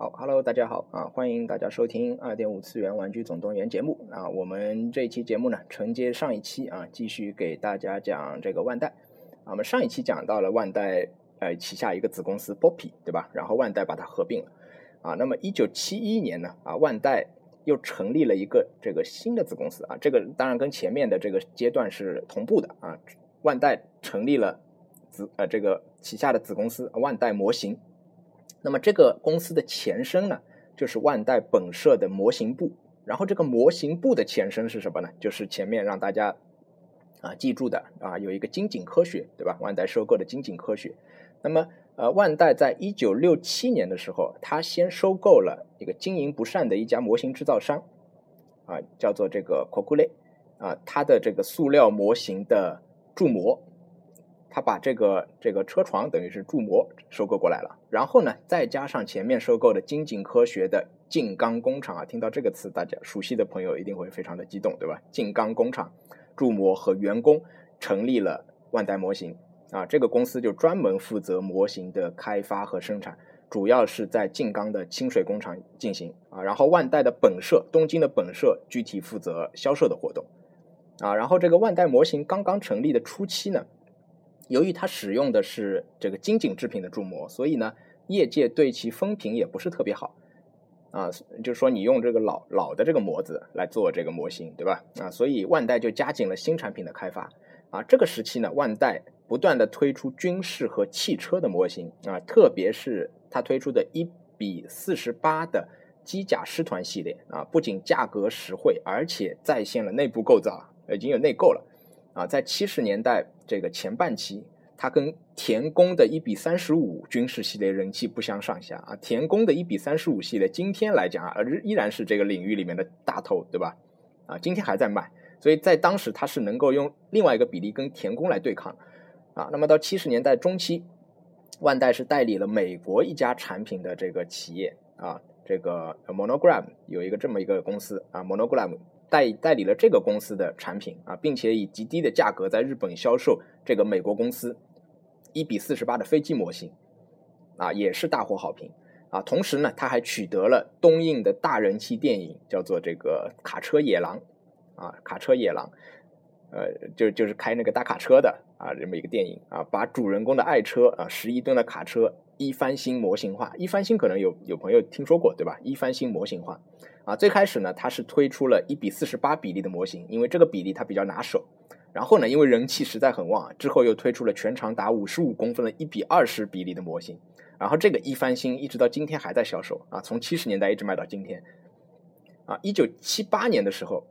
好，Hello，大家好啊，欢迎大家收听二点五次元玩具总动员节目啊。我们这一期节目呢，承接上一期啊，继续给大家讲这个万代。啊，我们上一期讲到了万代呃旗下一个子公司 Poppy，对吧？然后万代把它合并了啊。那么一九七一年呢，啊，万代又成立了一个这个新的子公司啊。这个当然跟前面的这个阶段是同步的啊。万代成立了子呃这个旗下的子公司万代模型。那么这个公司的前身呢，就是万代本社的模型部。然后这个模型部的前身是什么呢？就是前面让大家啊记住的啊，有一个金井科学，对吧？万代收购的金井科学。那么呃，万代在一九六七年的时候，他先收购了一个经营不善的一家模型制造商啊，叫做这个 c o c u l e 啊，它的这个塑料模型的铸模。他把这个这个车床等于是铸模收购过来了，然后呢，再加上前面收购的金井科学的静冈工厂啊，听到这个词，大家熟悉的朋友一定会非常的激动，对吧？静冈工厂铸模和员工成立了万代模型啊，这个公司就专门负责模型的开发和生产，主要是在静冈的清水工厂进行啊，然后万代的本社东京的本社具体负责销售的活动啊，然后这个万代模型刚刚成立的初期呢。由于它使用的是这个金井制品的铸模，所以呢，业界对其风评也不是特别好，啊，就是说你用这个老老的这个模子来做这个模型，对吧？啊，所以万代就加紧了新产品的开发，啊，这个时期呢，万代不断的推出军事和汽车的模型，啊，特别是它推出的一比四十八的机甲师团系列，啊，不仅价格实惠，而且再现了内部构造，已经有内购了。啊，在七十年代这个前半期，它跟田宫的一比三十五军事系列人气不相上下啊。田宫的一比三十五系列，今天来讲啊，依然是这个领域里面的大头，对吧？啊，今天还在卖，所以在当时它是能够用另外一个比例跟田宫来对抗啊。那么到七十年代中期，万代是代理了美国一家产品的这个企业啊，这个 Monogram 有一个这么一个公司啊，Monogram。代代理了这个公司的产品啊，并且以极低的价格在日本销售这个美国公司一比四十八的飞机模型啊，也是大获好评啊。同时呢，他还取得了东映的大人气电影，叫做这个《卡车野狼》啊，《卡车野狼》呃，就就是开那个大卡车的啊，这么一个电影啊，把主人公的爱车啊，十一吨的卡车一翻新模型化。一翻新可能有有朋友听说过对吧？一翻新模型化。啊，最开始呢，它是推出了一比四十八比例的模型，因为这个比例它比较拿手。然后呢，因为人气实在很旺，之后又推出了全长达五十五公分的一比二十比例的模型。然后这个一翻新，一直到今天还在销售啊，从七十年代一直卖到今天。啊，一九七八年的时候，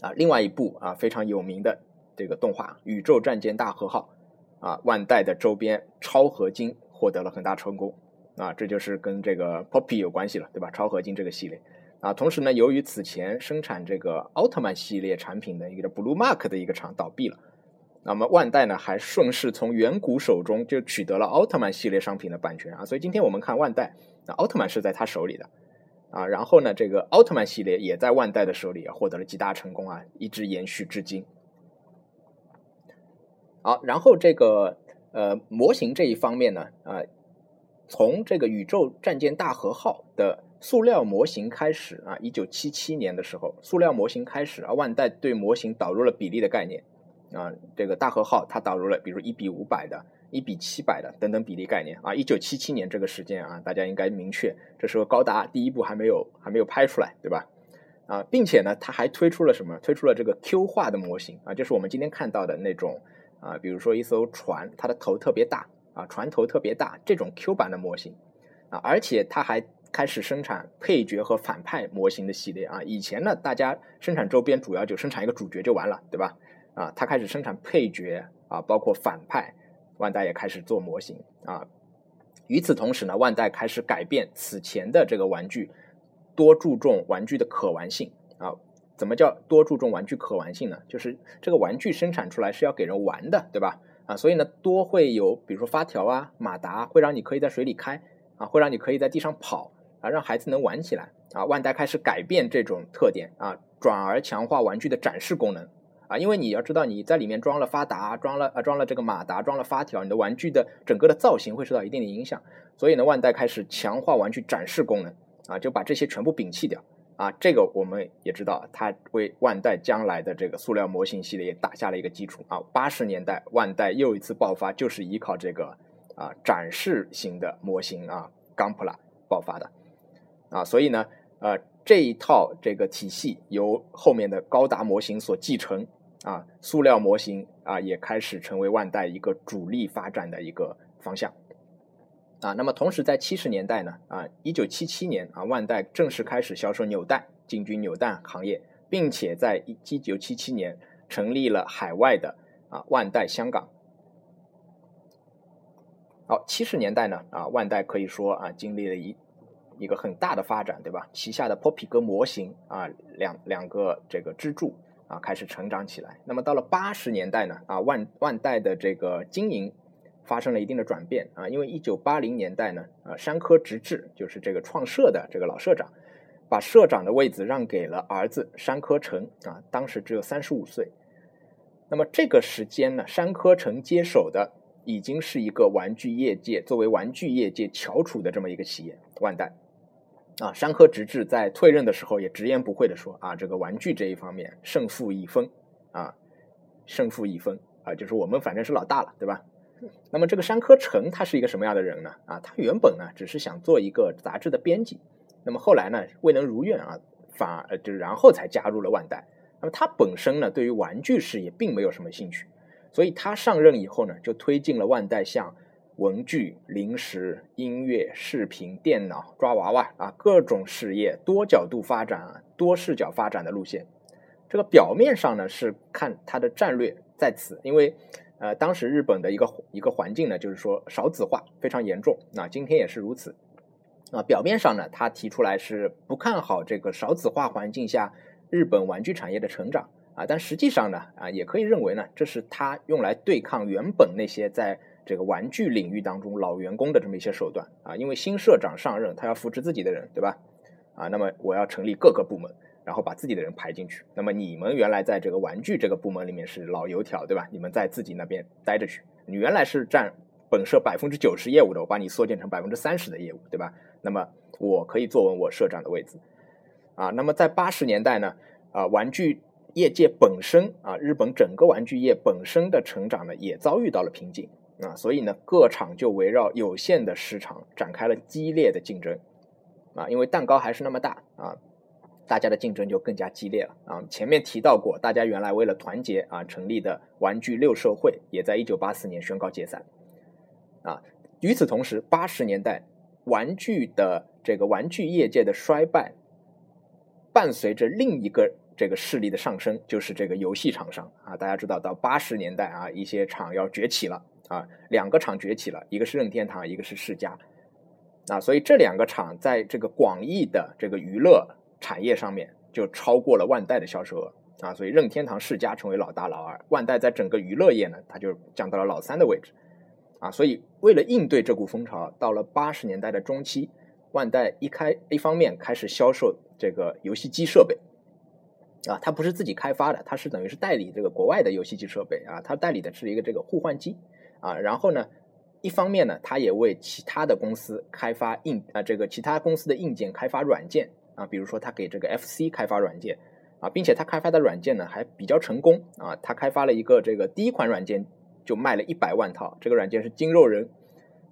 啊，另外一部啊非常有名的这个动画《宇宙战舰大和号》，啊，万代的周边超合金获得了很大成功。啊，这就是跟这个 Poppy 有关系了，对吧？超合金这个系列。啊，同时呢，由于此前生产这个奥特曼系列产品的一个 Blue Mark 的一个厂倒闭了，那么万代呢还顺势从远古手中就取得了奥特曼系列商品的版权啊，所以今天我们看万代，那奥特曼是在他手里的啊，然后呢，这个奥特曼系列也在万代的手里获得了极大成功啊，一直延续至今。好，然后这个呃模型这一方面呢，啊，从这个宇宙战舰大和号的。塑料模型开始啊，一九七七年的时候，塑料模型开始啊，万代对模型导入了比例的概念啊，这个大和号它导入了，比如一比五百的、一比七百的等等比例概念啊。一九七七年这个时间啊，大家应该明确，这时候高达第一部还没有还没有拍出来，对吧？啊，并且呢，它还推出了什么？推出了这个 Q 化的模型啊，就是我们今天看到的那种啊，比如说一艘船，它的头特别大啊，船头特别大这种 Q 版的模型啊，而且它还。开始生产配角和反派模型的系列啊，以前呢，大家生产周边主要就生产一个主角就完了，对吧？啊，他开始生产配角啊，包括反派，万代也开始做模型啊。与此同时呢，万代开始改变此前的这个玩具，多注重玩具的可玩性啊。怎么叫多注重玩具可玩性呢？就是这个玩具生产出来是要给人玩的，对吧？啊，所以呢，多会有比如说发条啊、马达，会让你可以在水里开啊，会让你可以在地上跑。啊，让孩子能玩起来啊！万代开始改变这种特点啊，转而强化玩具的展示功能啊，因为你要知道你在里面装了发达，装了啊装了这个马达，装了发条，你的玩具的整个的造型会受到一定的影响。所以呢，万代开始强化玩具展示功能啊，就把这些全部摒弃掉啊。这个我们也知道，它为万代将来的这个塑料模型系列打下了一个基础啊。八十年代万代又一次爆发，就是依靠这个啊展示型的模型啊钢普拉爆发的啊。所以呢，呃。这一套这个体系由后面的高达模型所继承啊，塑料模型啊也开始成为万代一个主力发展的一个方向啊。那么同时在七十年代呢啊，一九七七年啊，万代正式开始销售扭蛋，进军扭蛋行业，并且在一九七七年成立了海外的啊万代香港。好，七十年代呢啊，万代可以说啊经历了一。一个很大的发展，对吧？旗下的 Poppy 哥模型啊，两两个这个支柱啊，开始成长起来。那么到了八十年代呢，啊，万万代的这个经营发生了一定的转变啊，因为一九八零年代呢，啊，山科直治就是这个创社的这个老社长，把社长的位子让给了儿子山科成啊，当时只有三十五岁。那么这个时间呢，山科成接手的已经是一个玩具业界作为玩具业界翘楚的这么一个企业，万代。啊，山科直至在退任的时候也直言不讳的说：“啊，这个玩具这一方面胜负已分，啊，胜负已分啊，就是我们反正是老大了，对吧？”那么这个山科成他是一个什么样的人呢？啊，他原本呢只是想做一个杂志的编辑，那么后来呢未能如愿啊，反而就然后才加入了万代。那么他本身呢对于玩具事业并没有什么兴趣，所以他上任以后呢就推进了万代向。文具、零食、音乐、视频、电脑、抓娃娃啊，各种事业多角度发展、多视角发展的路线。这个表面上呢是看它的战略在此，因为呃当时日本的一个一个环境呢，就是说少子化非常严重，那今天也是如此。啊，表面上呢他提出来是不看好这个少子化环境下日本玩具产业的成长啊，但实际上呢啊也可以认为呢，这是他用来对抗原本那些在这个玩具领域当中老员工的这么一些手段啊，因为新社长上任，他要扶持自己的人，对吧？啊，那么我要成立各个部门，然后把自己的人排进去。那么你们原来在这个玩具这个部门里面是老油条，对吧？你们在自己那边待着去。你原来是占本社百分之九十业务的，我把你缩减成百分之三十的业务，对吧？那么我可以坐稳我社长的位置啊。那么在八十年代呢，啊，玩具业界本身啊，日本整个玩具业本身的成长呢，也遭遇到了瓶颈。啊，所以呢，各厂就围绕有限的市场展开了激烈的竞争，啊，因为蛋糕还是那么大啊，大家的竞争就更加激烈了啊。前面提到过，大家原来为了团结啊成立的玩具六社会，也在一九八四年宣告解散。啊，与此同时，八十年代玩具的这个玩具业界的衰败，伴随着另一个这个势力的上升，就是这个游戏厂商啊。大家知道，到八十年代啊，一些厂要崛起了。啊，两个厂崛起了，一个是任天堂，一个是世嘉，啊，所以这两个厂在这个广义的这个娱乐产业上面就超过了万代的销售额啊，所以任天堂、世嘉成为老大、老二，万代在整个娱乐业呢，它就降到了老三的位置，啊，所以为了应对这股风潮，到了八十年代的中期，万代一开一方面开始销售这个游戏机设备，啊，它不是自己开发的，它是等于是代理这个国外的游戏机设备啊，它代理的是一个这个互换机。啊，然后呢，一方面呢，他也为其他的公司开发硬啊，这个其他公司的硬件开发软件啊，比如说他给这个 FC 开发软件啊，并且他开发的软件呢还比较成功啊，他开发了一个这个第一款软件就卖了一百万套，这个软件是筋肉人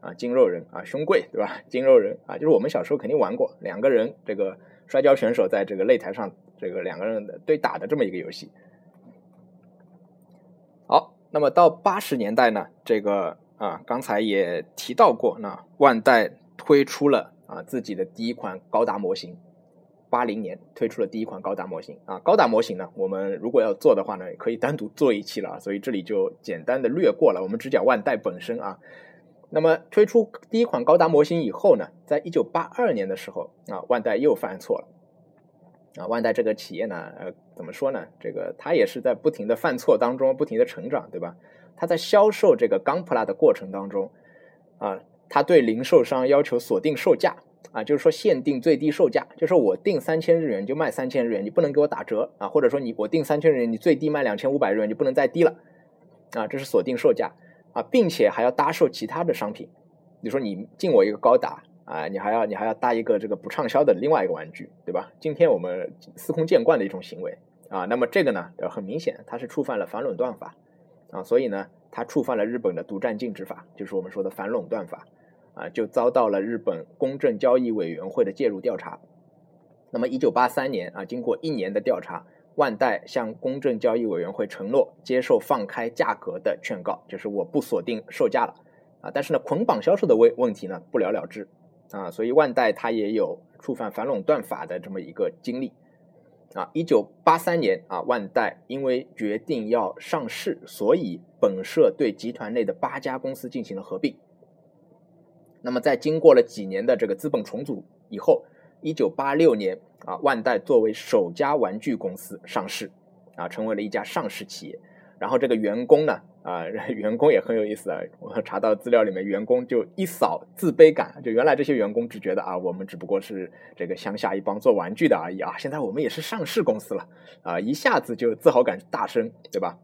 啊，筋肉人啊，胸贵对吧？筋肉人啊，就是我们小时候肯定玩过，两个人这个摔跤选手在这个擂台上这个两个人对打的这么一个游戏。那么到八十年代呢，这个啊，刚才也提到过，那万代推出了啊自己的第一款高达模型，八零年推出了第一款高达模型啊，高达模型呢，我们如果要做的话呢，可以单独做一期了，所以这里就简单的略过了，我们只讲万代本身啊。那么推出第一款高达模型以后呢，在一九八二年的时候啊，万代又犯错了。啊，万代这个企业呢，呃，怎么说呢？这个它也是在不停的犯错当中，不停的成长，对吧？它在销售这个钢普拉的过程当中，啊，它对零售商要求锁定售价啊，就是说限定最低售价，就是我定三千日元就卖三千日元，你不能给我打折啊，或者说你我定三千日元，你最低卖两千五百日元，你不能再低了啊，这是锁定售价啊，并且还要搭售其他的商品，比如说你进我一个高达啊，你还要你还要搭一个这个不畅销的另外一个玩具，对吧？今天我们司空见惯的一种行为啊，那么这个呢，很明显它是触犯了反垄断法啊，所以呢，它触犯了日本的独占禁止法，就是我们说的反垄断法。啊，就遭到了日本公正交易委员会的介入调查。那么，一九八三年啊，经过一年的调查，万代向公正交易委员会承诺接受放开价格的劝告，就是我不锁定售价了啊。但是呢，捆绑销售的问问题呢不了了之啊，所以万代它也有触犯反垄断法的这么一个经历啊。一九八三年啊，万代因为决定要上市，所以本社对集团内的八家公司进行了合并。那么，在经过了几年的这个资本重组以后，一九八六年啊，万代作为首家玩具公司上市，啊，成为了一家上市企业。然后这个员工呢，啊，员工也很有意思啊。我查到资料里面，员工就一扫自卑感，就原来这些员工只觉得啊，我们只不过是这个乡下一帮做玩具的而已啊，现在我们也是上市公司了啊，一下子就自豪感大升，对吧？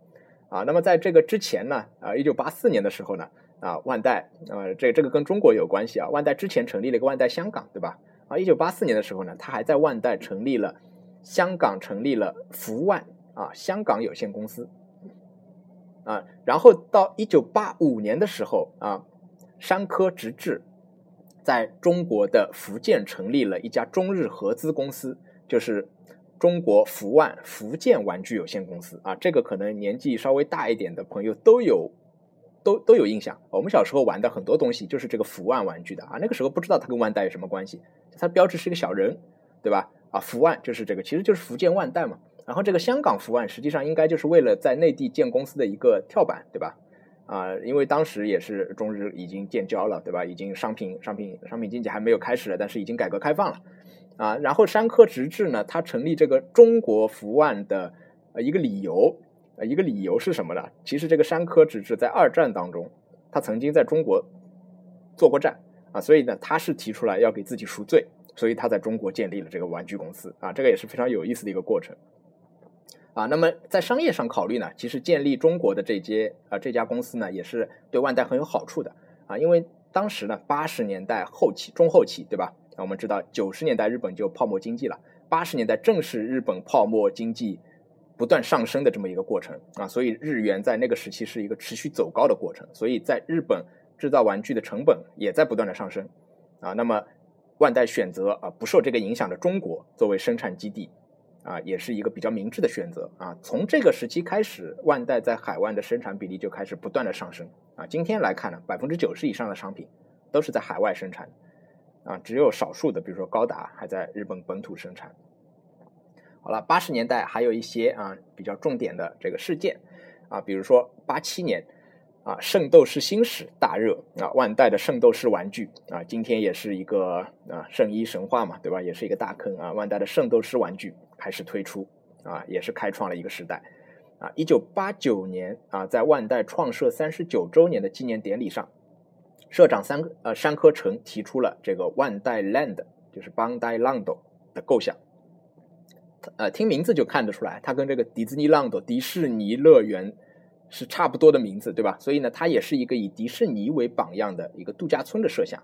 啊，那么在这个之前呢，啊，一九八四年的时候呢。啊，万代，呃，这这个跟中国有关系啊。万代之前成立了一个万代香港，对吧？啊，一九八四年的时候呢，他还在万代成立了香港，成立了福万啊香港有限公司。啊，然后到一九八五年的时候啊，山科直至在中国的福建成立了一家中日合资公司，就是中国福万福建玩具有限公司啊。这个可能年纪稍微大一点的朋友都有。都都有印象，我们小时候玩的很多东西就是这个福万玩具的啊，那个时候不知道它跟万代有什么关系，它标志是一个小人，对吧？啊，福万就是这个，其实就是福建万代嘛。然后这个香港福万实际上应该就是为了在内地建公司的一个跳板，对吧？啊，因为当时也是中日已经建交了，对吧？已经商品商品商品经济还没有开始了，但是已经改革开放了啊。然后山科直至呢，它成立这个中国福万的呃一个理由。呃，一个理由是什么呢？其实这个山科直至在二战当中，他曾经在中国做过战啊，所以呢，他是提出来要给自己赎罪，所以他在中国建立了这个玩具公司啊，这个也是非常有意思的一个过程啊。那么在商业上考虑呢，其实建立中国的这些啊这家公司呢，也是对万代很有好处的啊，因为当时呢，八十年代后期、中后期，对吧？那我们知道九十年代日本就泡沫经济了，八十年代正是日本泡沫经济。不断上升的这么一个过程啊，所以日元在那个时期是一个持续走高的过程，所以在日本制造玩具的成本也在不断的上升啊。那么万代选择啊不受这个影响的中国作为生产基地啊，也是一个比较明智的选择啊。从这个时期开始，万代在海外的生产比例就开始不断的上升啊。今天来看呢，百分之九十以上的商品都是在海外生产啊，只有少数的，比如说高达还在日本本土生产。好了，八十年代还有一些啊比较重点的这个事件啊，比如说八七年啊《圣斗士星矢》大热啊，万代的圣斗士玩具啊，今天也是一个啊圣衣神话嘛，对吧？也是一个大坑啊。万代的圣斗士玩具开始推出啊，也是开创了一个时代啊。一九八九年啊，在万代创设三十九周年的纪念典礼上，社长三呃山科成提出了这个万代 Land，就是邦代 Land 的构想。呃，听名字就看得出来，它跟这个迪士尼 Land 迪士尼乐园是差不多的名字，对吧？所以呢，它也是一个以迪士尼为榜样的一个度假村的设想。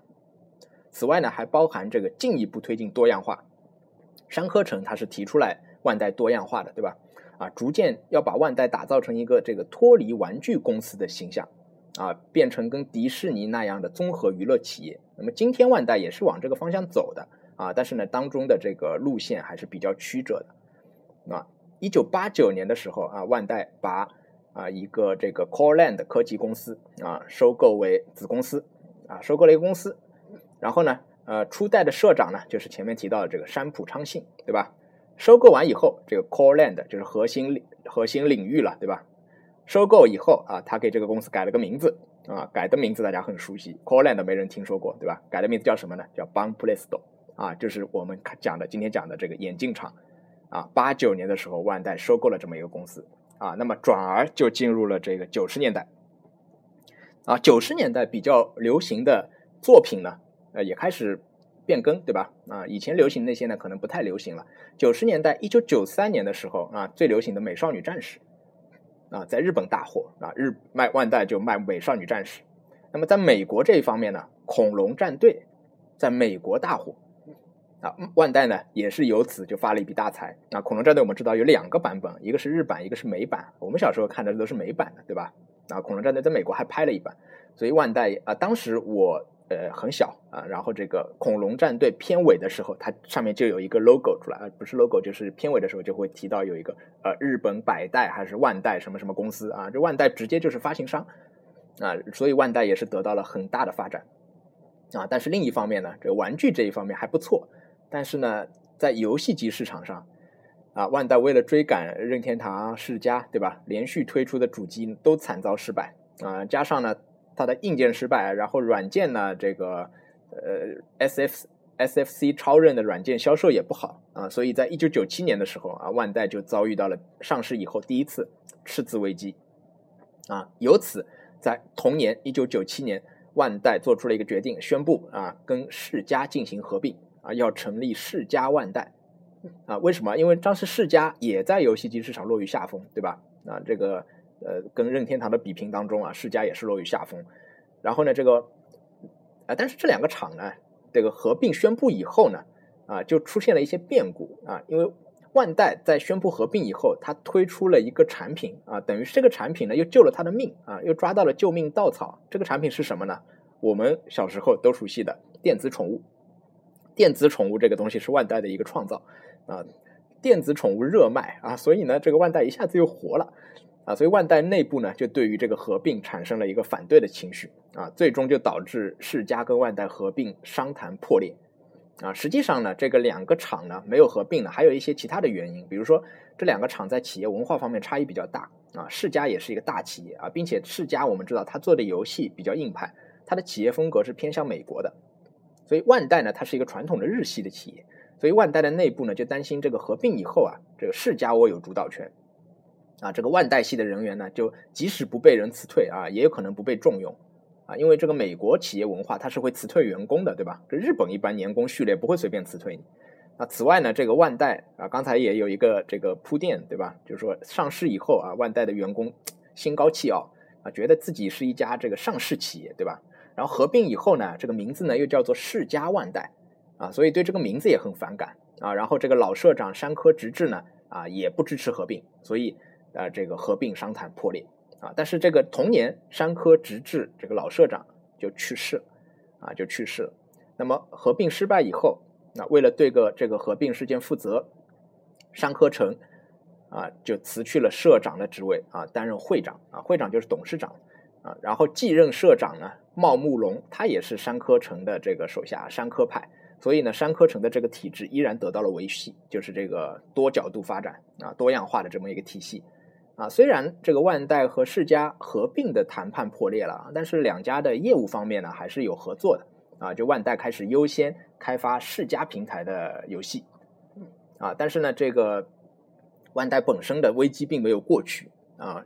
此外呢，还包含这个进一步推进多样化。山科城它是提出来万代多样化的，对吧？啊，逐渐要把万代打造成一个这个脱离玩具公司的形象，啊，变成跟迪士尼那样的综合娱乐企业。那么今天万代也是往这个方向走的。啊，但是呢，当中的这个路线还是比较曲折的。啊，一九八九年的时候啊，万代把啊一个这个 Coreland 科技公司啊收购为子公司，啊收购了一个公司。然后呢，呃，初代的社长呢就是前面提到的这个山浦昌信，对吧？收购完以后，这个 Coreland 就是核心核心领域了，对吧？收购以后啊，他给这个公司改了个名字啊，改的名字大家很熟悉，Coreland 没人听说过，对吧？改的名字叫什么呢？叫 b a n p l a s t o 啊，就是我们讲的今天讲的这个眼镜厂，啊，八九年的时候，万代收购了这么一个公司，啊，那么转而就进入了这个九十年代，啊，九十年代比较流行的作品呢，呃，也开始变更，对吧？啊，以前流行那些呢，可能不太流行了。九十年代，一九九三年的时候啊，最流行的美少女战士啊，在日本大火啊，日卖万代就卖美少女战士。那么在美国这一方面呢，恐龙战队在美国大火啊，万代呢也是由此就发了一笔大财。啊，恐龙战队我们知道有两个版本，一个是日版，一个是美版。我们小时候看的都是美版的，对吧？啊，恐龙战队在美国还拍了一版，所以万代啊，当时我。呃，很小啊，然后这个恐龙战队片尾的时候，它上面就有一个 logo 出来，呃，不是 logo，就是片尾的时候就会提到有一个呃日本百代还是万代什么什么公司啊，这万代直接就是发行商啊，所以万代也是得到了很大的发展啊。但是另一方面呢，这个玩具这一方面还不错，但是呢，在游戏机市场上啊，万代为了追赶任天堂、世嘉，对吧？连续推出的主机都惨遭失败啊，加上呢。它的硬件失败，然后软件呢，这个呃，S F S F C 超任的软件销售也不好啊，所以在一九九七年的时候啊，万代就遭遇到了上市以后第一次赤字危机啊。由此，在同年一九九七年，万代做出了一个决定，宣布啊，跟世嘉进行合并啊，要成立世嘉万代啊。为什么？因为当时世嘉也在游戏机市场落于下风，对吧？啊，这个。呃，跟任天堂的比拼当中啊，世嘉也是落于下风。然后呢，这个啊，但是这两个厂呢，这个合并宣布以后呢，啊，就出现了一些变故啊。因为万代在宣布合并以后，它推出了一个产品啊，等于是这个产品呢又救了他的命啊，又抓到了救命稻草。这个产品是什么呢？我们小时候都熟悉的电子宠物。电子宠物这个东西是万代的一个创造啊，电子宠物热卖啊，所以呢，这个万代一下子又活了。啊，所以万代内部呢，就对于这个合并产生了一个反对的情绪啊，最终就导致世嘉跟万代合并商谈破裂啊。实际上呢，这个两个厂呢没有合并呢，还有一些其他的原因，比如说这两个厂在企业文化方面差异比较大啊。世嘉也是一个大企业啊，并且世嘉我们知道它做的游戏比较硬派，它的企业风格是偏向美国的，所以万代呢，它是一个传统的日系的企业，所以万代的内部呢就担心这个合并以后啊，这个世嘉握有主导权。啊，这个万代系的人员呢，就即使不被人辞退啊，也有可能不被重用啊，因为这个美国企业文化它是会辞退员工的，对吧？这日本一般年功序列不会随便辞退你。啊，此外呢，这个万代啊，刚才也有一个这个铺垫，对吧？就是说上市以后啊，万代的员工 心高气傲啊，觉得自己是一家这个上市企业，对吧？然后合并以后呢，这个名字呢又叫做世嘉万代啊，所以对这个名字也很反感啊。然后这个老社长山科直治呢啊，也不支持合并，所以。啊，这个合并商谈破裂啊，但是这个同年山科直治这个老社长就去世啊，就去世了。那么合并失败以后，那为了对个这个合并事件负责，山科成啊就辞去了社长的职位啊，担任会长啊，会长就是董事长啊，然后继任社长呢茂木龙，他也是山科成的这个手下山科派，所以呢山科成的这个体制依然得到了维系，就是这个多角度发展啊，多样化的这么一个体系。啊，虽然这个万代和世嘉合并的谈判破裂了，但是两家的业务方面呢还是有合作的啊。就万代开始优先开发世嘉平台的游戏，啊，但是呢，这个万代本身的危机并没有过去啊，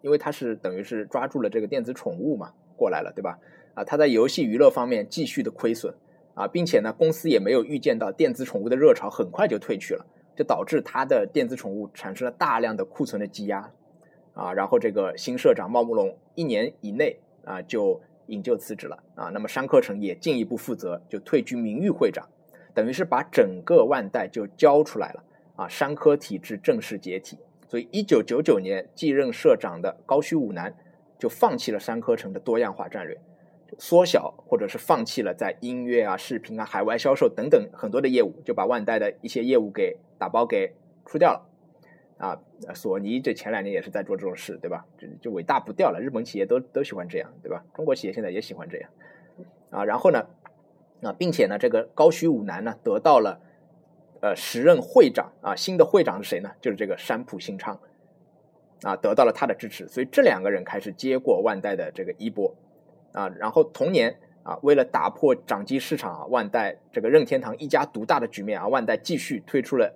因为它是等于是抓住了这个电子宠物嘛过来了，对吧？啊，它在游戏娱乐方面继续的亏损啊，并且呢，公司也没有预见到电子宠物的热潮很快就退去了。就导致他的电子宠物产生了大量的库存的积压，啊，然后这个新社长茂木龙一年以内啊就引咎辞职了啊，那么山科成也进一步负责，就退居名誉会长，等于是把整个万代就交出来了啊，山科体制正式解体，所以一九九九年继任社长的高须武男就放弃了山科成的多样化战略。缩小或者是放弃了在音乐啊、视频啊、海外销售等等很多的业务，就把万代的一些业务给打包给出掉了。啊，索尼这前两年也是在做这种事，对吧？就就尾大不掉了。日本企业都都喜欢这样，对吧？中国企业现在也喜欢这样。啊，然后呢，啊，并且呢，这个高须武男呢得到了呃时任会长啊，新的会长是谁呢？就是这个山浦新昌啊，得到了他的支持，所以这两个人开始接过万代的这个衣钵。啊，然后同年啊，为了打破掌机市场啊，万代这个任天堂一家独大的局面啊，万代继续推出了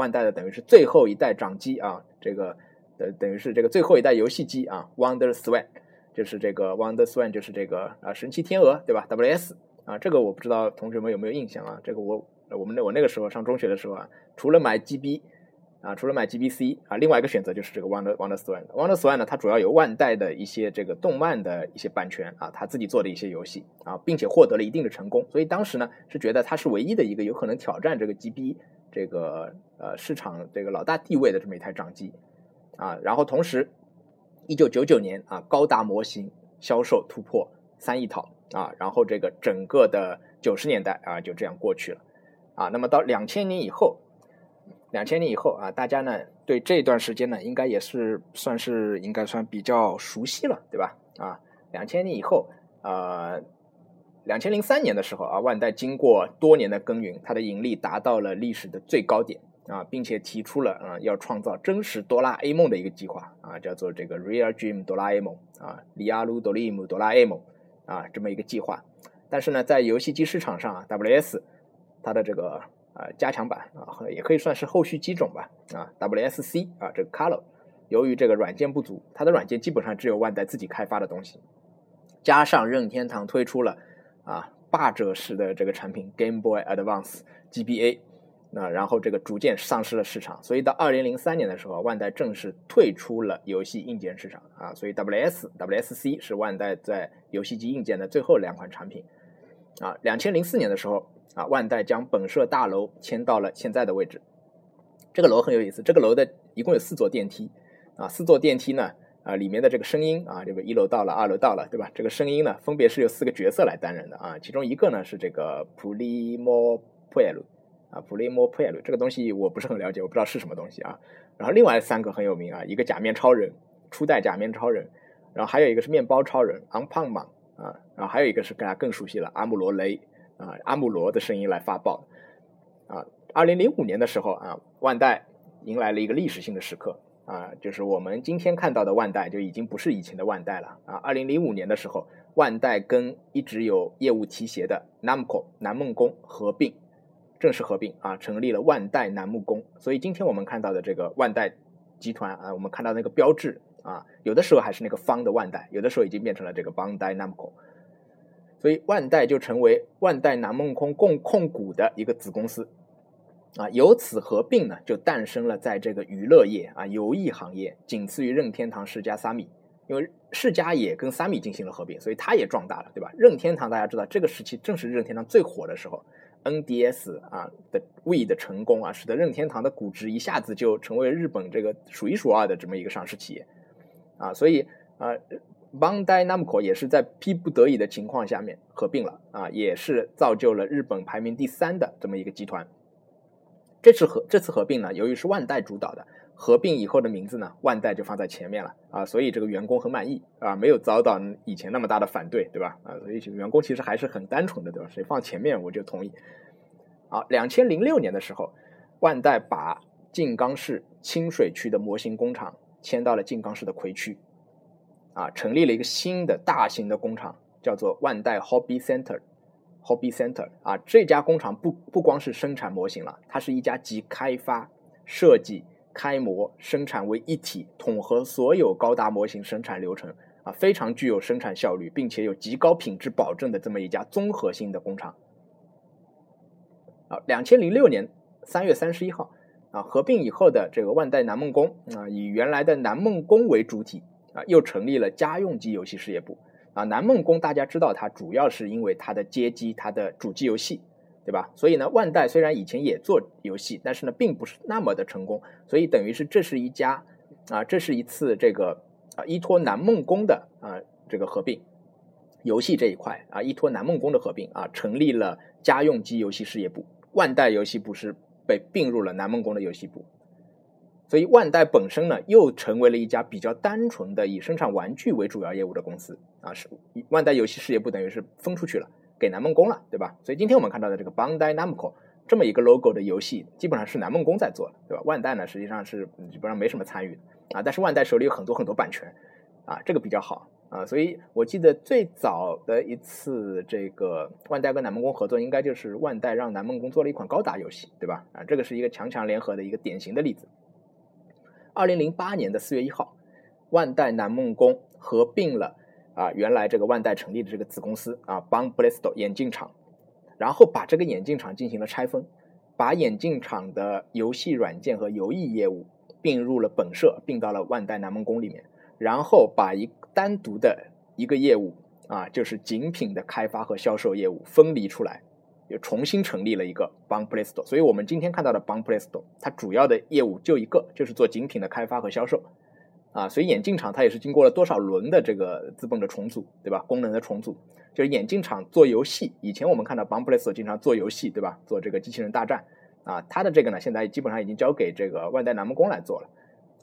万代的等于是最后一代掌机啊，这个呃等于是这个最后一代游戏机啊，Wonder Swan，就是这个 Wonder Swan，就是这个啊神奇天鹅对吧？WS 啊，这个我不知道同学们有没有印象啊？这个我我们那我那个时候上中学的时候啊，除了买 GB 啊，除了买 GBC 啊，另外一个选择就是这个 Wonder Wonder Swan。Wonder Swan 呢，它主要有万代的一些这个动漫的一些版权啊，他自己做的一些游戏啊，并且获得了一定的成功，所以当时呢是觉得它是唯一的一个有可能挑战这个 GB 这个呃市场这个老大地位的这么一台掌机啊。然后同时，一九九九年啊，高达模型销售突破三亿套啊，然后这个整个的九十年代啊就这样过去了啊。那么到两千年以后。两千年以后啊，大家呢对这段时间呢，应该也是算是应该算比较熟悉了，对吧？啊，两千年以后，呃，两千零三年的时候啊，万代经过多年的耕耘，它的盈利达到了历史的最高点啊，并且提出了啊要创造真实哆啦 A 梦的一个计划啊，叫做这个 Real Dream 哆啦 A 梦啊，里亚鲁哆利姆哆啦 A 梦啊这么一个计划。但是呢，在游戏机市场上啊，WS 它的这个。啊，加强版啊，也可以算是后续机种吧。啊，WSC 啊，这个 Color，由于这个软件不足，它的软件基本上只有万代自己开发的东西，加上任天堂推出了啊霸者式的这个产品 Game Boy Advance GBA，那然后这个逐渐丧失了市场，所以到二零零三年的时候，万代正式退出了游戏硬件市场啊，所以 WS、WSC 是万代在游戏机硬件的最后两款产品啊。两千零四年的时候。啊，万代将本社大楼迁到了现在的位置。这个楼很有意思，这个楼的一共有四座电梯啊，四座电梯呢，啊，里面的这个声音啊，这个一楼到了，二楼到了，对吧？这个声音呢，分别是由四个角色来担任的啊，其中一个呢是这个普利莫普埃鲁啊，普利莫普埃鲁这个东西我不是很了解，我不知道是什么东西啊。然后另外三个很有名啊，一个假面超人，初代假面超人，然后还有一个是面包超人昂胖莽啊，然后还有一个是大家更熟悉了阿姆罗雷。啊，阿姆罗的声音来发报，啊，二零零五年的时候啊，万代迎来了一个历史性的时刻啊，就是我们今天看到的万代就已经不是以前的万代了啊。二零零五年的时候，万代跟一直有业务提携的 Namco 南梦宫合并，正式合并啊，成立了万代南梦宫。所以今天我们看到的这个万代集团啊，我们看到那个标志啊，有的时候还是那个方的万代，有的时候已经变成了这个 Bandai Namco。所以万代就成为万代南梦宫共控股的一个子公司，啊，由此合并呢，就诞生了在这个娱乐业啊游艺行业仅次于任天堂世家三米，因为世嘉也跟三米进行了合并，所以它也壮大了，对吧？任天堂大家知道，这个时期正是任天堂最火的时候，NDS 啊的 w 的成功啊，使得任天堂的估值一下子就成为日本这个数一数二的这么一个上市企业，啊，所以啊。Bandai Namco 也是在逼不得已的情况下面合并了啊，也是造就了日本排名第三的这么一个集团。这次合这次合并呢，由于是万代主导的，合并以后的名字呢，万代就放在前面了啊，所以这个员工很满意啊，没有遭到以前那么大的反对，对吧？啊，所以员工其实还是很单纯的，对吧？谁放前面我就同意。好，两千零六年的时候，万代把静冈市清水区的模型工厂迁到了静冈市的葵区。啊，成立了一个新的大型的工厂，叫做万代 Hobby Center。Hobby Center 啊，这家工厂不不光是生产模型了，它是一家集开发、设计、开模、生产为一体，统合所有高达模型生产流程啊，非常具有生产效率，并且有极高品质保证的这么一家综合性的工厂。啊，两千零六年三月三十一号啊，合并以后的这个万代南梦宫啊，以原来的南梦宫为主体。啊，又成立了家用机游戏事业部。啊，南梦宫大家知道，它主要是因为它的街机、它的主机游戏，对吧？所以呢，万代虽然以前也做游戏，但是呢，并不是那么的成功。所以等于是这是一家啊，这是一次这个啊依托南梦宫的啊这个合并游戏这一块啊，依托南梦宫的合并啊，成立了家用机游戏事业部。万代游戏部是被并入了南梦宫的游戏部。所以万代本身呢，又成为了一家比较单纯的以生产玩具为主要业务的公司啊，是万代游戏事业部等于是分出去了，给南梦宫了，对吧？所以今天我们看到的这个 Bandai Namco 这么一个 logo 的游戏，基本上是南梦宫在做的，对吧？万代呢，实际上是基本上没什么参与啊，但是万代手里有很多很多版权啊，这个比较好啊。所以我记得最早的一次这个万代跟南梦宫合作，应该就是万代让南梦宫做了一款高达游戏，对吧？啊，这个是一个强强联合的一个典型的例子。二零零八年的四月一号，万代南梦宫合并了啊原来这个万代成立的这个子公司啊邦布雷斯 o 眼镜厂。然后把这个眼镜厂进行了拆分，把眼镜厂的游戏软件和游艺业务并入了本社，并到了万代南梦宫里面，然后把一单独的一个业务啊，就是精品的开发和销售业务分离出来，又重新成立了一个 Bang Play Store。所以我们今天看到的 Bang Play Store，它主要的业务就一个，就是做精品的开发和销售。啊，所以眼镜厂它也是经过了多少轮的这个资本的重组，对吧？功能的重组，就是眼镜厂做游戏，以前我们看到 b a m p l a c e 经常做游戏，对吧？做这个机器人大战，啊，它的这个呢，现在基本上已经交给这个万代南梦宫来做了，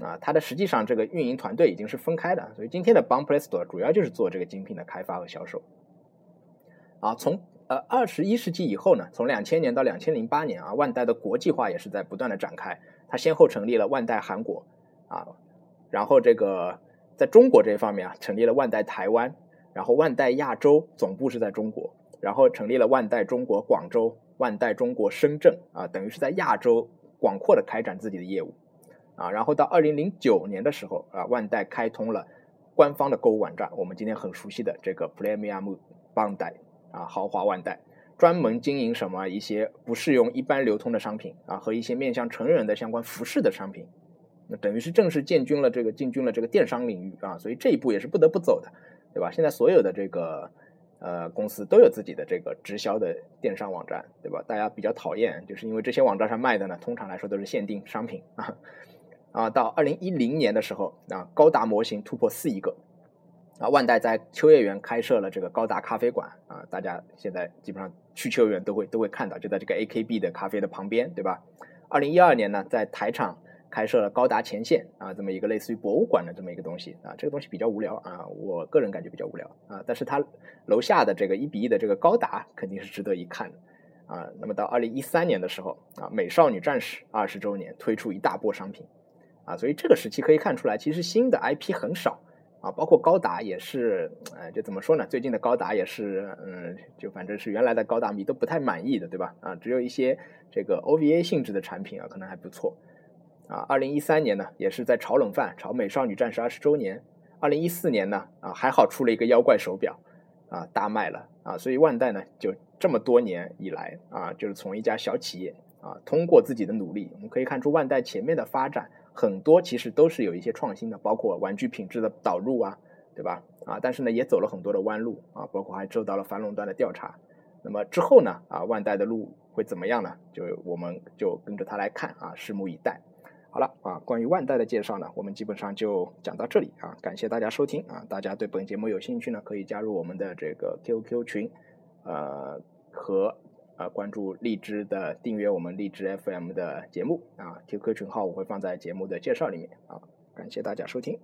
啊，它的实际上这个运营团队已经是分开的，所以今天的 b a m p l a c e 主要就是做这个精品的开发和销售。啊，从呃二十一世纪以后呢，从两千年到两千零八年啊，万代的国际化也是在不断的展开，它先后成立了万代韩国，啊。然后这个在中国这一方面啊，成立了万代台湾，然后万代亚洲总部是在中国，然后成立了万代中国广州、万代中国深圳啊，等于是在亚洲广阔的开展自己的业务啊。然后到二零零九年的时候啊，万代开通了官方的购物网站，我们今天很熟悉的这个 Premium Bandai 啊，豪华万代，专门经营什么一些不适用一般流通的商品啊，和一些面向成人的相关服饰的商品。那等于是正式进军了这个进军了这个电商领域啊，所以这一步也是不得不走的，对吧？现在所有的这个呃公司都有自己的这个直销的电商网站，对吧？大家比较讨厌，就是因为这些网站上卖的呢，通常来说都是限定商品啊啊。到二零一零年的时候啊，高达模型突破四亿个啊，万代在秋叶原开设了这个高达咖啡馆啊，大家现在基本上去秋叶原都会都会看到，就在这个 AKB 的咖啡的旁边，对吧？二零一二年呢，在台场。开设了高达前线啊，这么一个类似于博物馆的这么一个东西啊，这个东西比较无聊啊，我个人感觉比较无聊啊，但是它楼下的这个一比一的这个高达肯定是值得一看的啊。那么到二零一三年的时候啊，美少女战士二十周年推出一大波商品啊，所以这个时期可以看出来，其实新的 IP 很少啊，包括高达也是，呃，就怎么说呢？最近的高达也是，嗯，就反正是原来的高达迷都不太满意的，对吧？啊，只有一些这个 OVA 性质的产品啊，可能还不错。啊，二零一三年呢，也是在炒冷饭，炒《美少女战士》二十周年。二零一四年呢，啊，还好出了一个妖怪手表，啊，大卖了啊。所以万代呢，就这么多年以来啊，就是从一家小企业啊，通过自己的努力，我们可以看出万代前面的发展很多其实都是有一些创新的，包括玩具品质的导入啊，对吧？啊，但是呢，也走了很多的弯路啊，包括还受到了反垄断的调查。那么之后呢，啊，万代的路会怎么样呢？就我们就跟着他来看啊，拭目以待。好了啊，关于万代的介绍呢，我们基本上就讲到这里啊。感谢大家收听啊，大家对本节目有兴趣呢，可以加入我们的这个 QQ 群，呃，和呃关注荔枝的订阅我们荔枝 FM 的节目啊。QQ 群号我会放在节目的介绍里面啊。感谢大家收听。